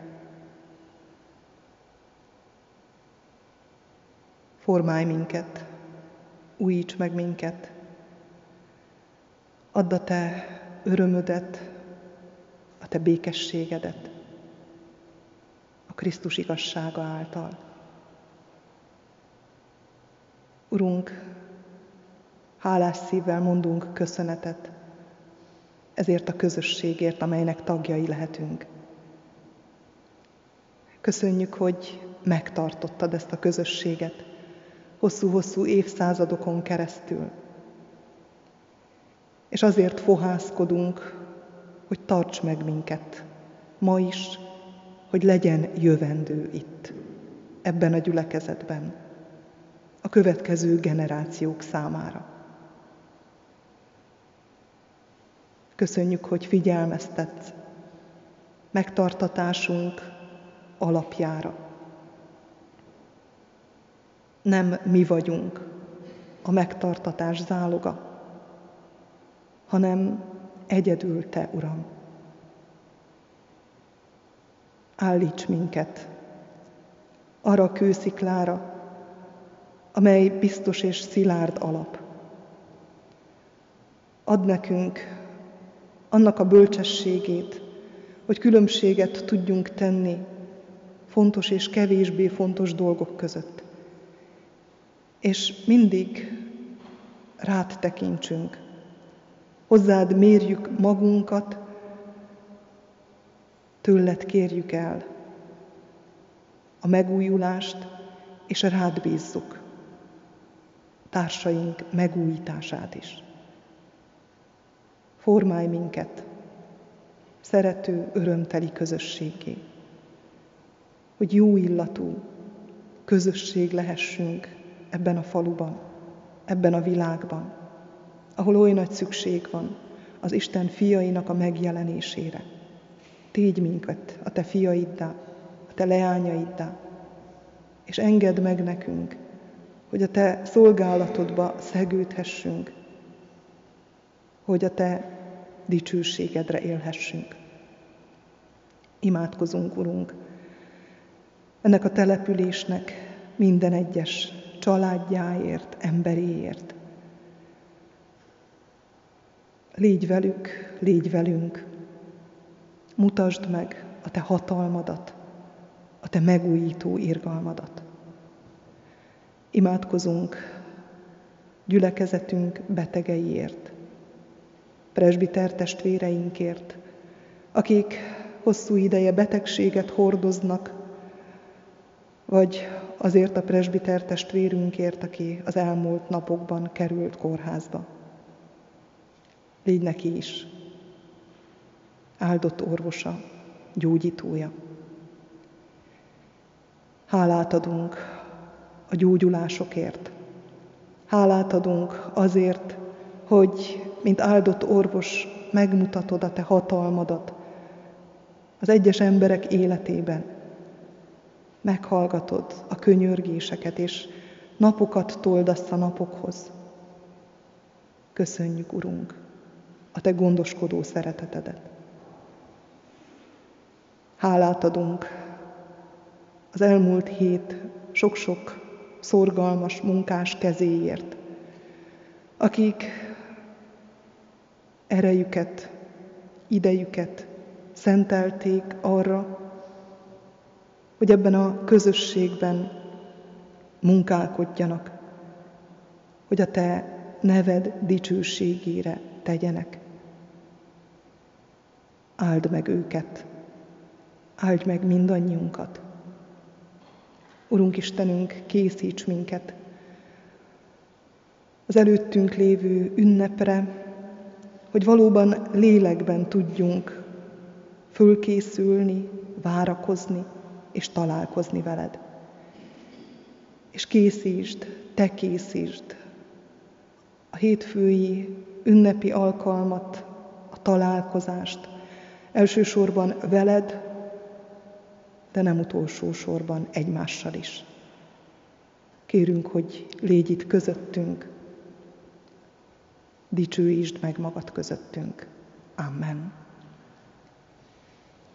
Formálj minket, újíts meg minket, add a te örömödet, a te békességedet a Krisztus igazsága által. Urunk, hálás szívvel mondunk köszönetet ezért a közösségért, amelynek tagjai lehetünk. Köszönjük, hogy megtartottad ezt a közösséget hosszú-hosszú évszázadokon keresztül. És azért fohászkodunk, hogy tarts meg minket, ma is, hogy legyen jövendő itt, ebben a gyülekezetben, a következő generációk számára. Köszönjük, hogy figyelmeztetsz megtartatásunk alapjára. Nem mi vagyunk a megtartatás záloga, hanem egyedül Te, Uram. Állíts minket arra a kősziklára, amely biztos és szilárd alap. Add nekünk annak a bölcsességét, hogy különbséget tudjunk tenni fontos és kevésbé fontos dolgok között. És mindig rád tekintsünk, hozzád mérjük magunkat, tőled kérjük el a megújulást, és rád bízzuk társaink megújítását is. Formálj minket szerető, örömteli közösségé, hogy jó illatú közösség lehessünk ebben a faluban, ebben a világban, ahol oly nagy szükség van az Isten fiainak a megjelenésére. Tégy minket a te fiaiddá, a te leányaiddá, és engedd meg nekünk, hogy a te szolgálatodba szegődhessünk, hogy a te dicsőségedre élhessünk. Imádkozunk, Urunk, ennek a településnek minden egyes családjáért, emberéért. Légy velük, légy velünk, mutasd meg a Te hatalmadat, a Te megújító irgalmadat. Imádkozunk gyülekezetünk betegeiért, presbiter testvéreinkért, akik hosszú ideje betegséget hordoznak, vagy azért a presbiter testvérünkért, aki az elmúlt napokban került kórházba. Légy neki is áldott orvosa, gyógyítója. Hálát adunk a gyógyulásokért. Hálát adunk azért, hogy mint áldott orvos megmutatod a te hatalmadat az egyes emberek életében. Meghallgatod a könyörgéseket, és napokat toldasz a napokhoz. Köszönjük, Urunk, a Te gondoskodó szeretetedet. Hálát adunk az elmúlt hét sok-sok szorgalmas munkás kezéért, akik erejüket, idejüket szentelték arra, hogy ebben a közösségben munkálkodjanak, hogy a Te neved dicsőségére tegyenek. Áld meg őket, áld meg mindannyiunkat. Urunk Istenünk, készíts minket az előttünk lévő ünnepre, hogy valóban lélekben tudjunk fölkészülni, várakozni és találkozni veled. És készítsd, te készítsd a hétfői ünnepi alkalmat, a találkozást, elsősorban veled, de nem utolsó sorban egymással is. Kérünk, hogy légy itt közöttünk, dicsőítsd meg magad közöttünk. Amen.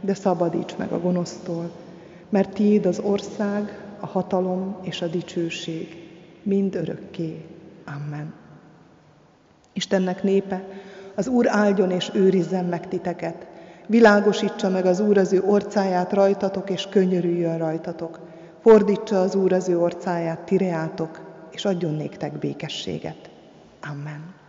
de szabadíts meg a gonosztól, mert tiéd az ország, a hatalom és a dicsőség, mind örökké. Amen. Istennek népe, az Úr áldjon és őrizzen meg titeket, világosítsa meg az Úr az ő orcáját rajtatok, és könyörüljön rajtatok. Fordítsa az Úr az ő orcáját tireátok, és adjon néktek békességet. Amen.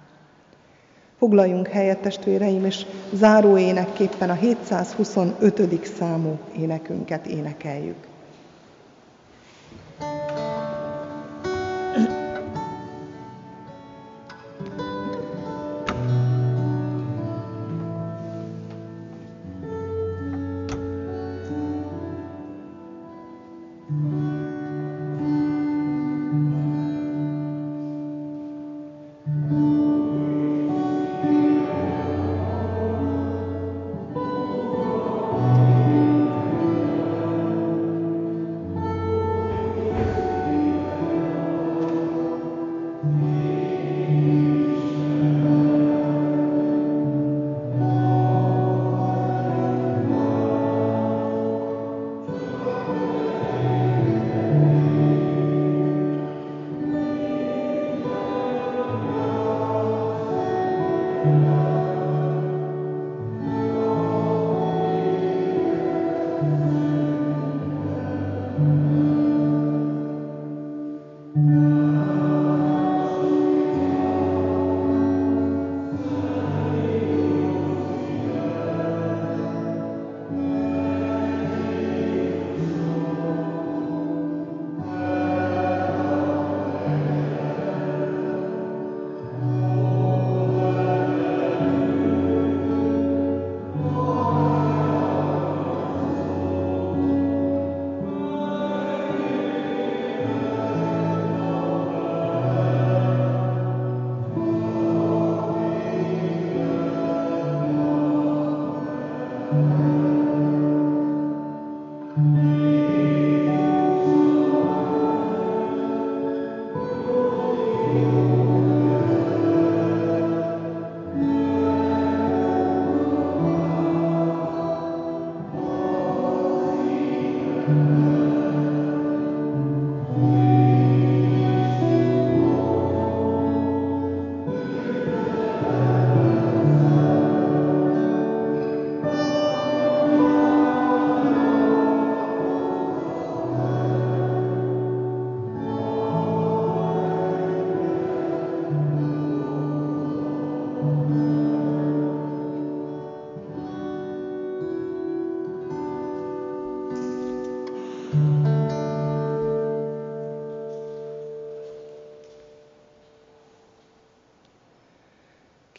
Foglaljunk helyet, testvéreim, és záró énekképpen a 725. számú énekünket énekeljük.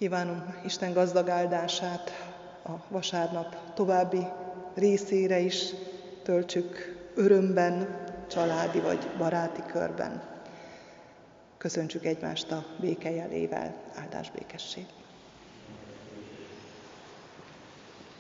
Kívánom Isten gazdag áldását a vasárnap további részére is, töltsük örömben, családi vagy baráti körben. Köszöntsük egymást a békejelével, áldás békesség.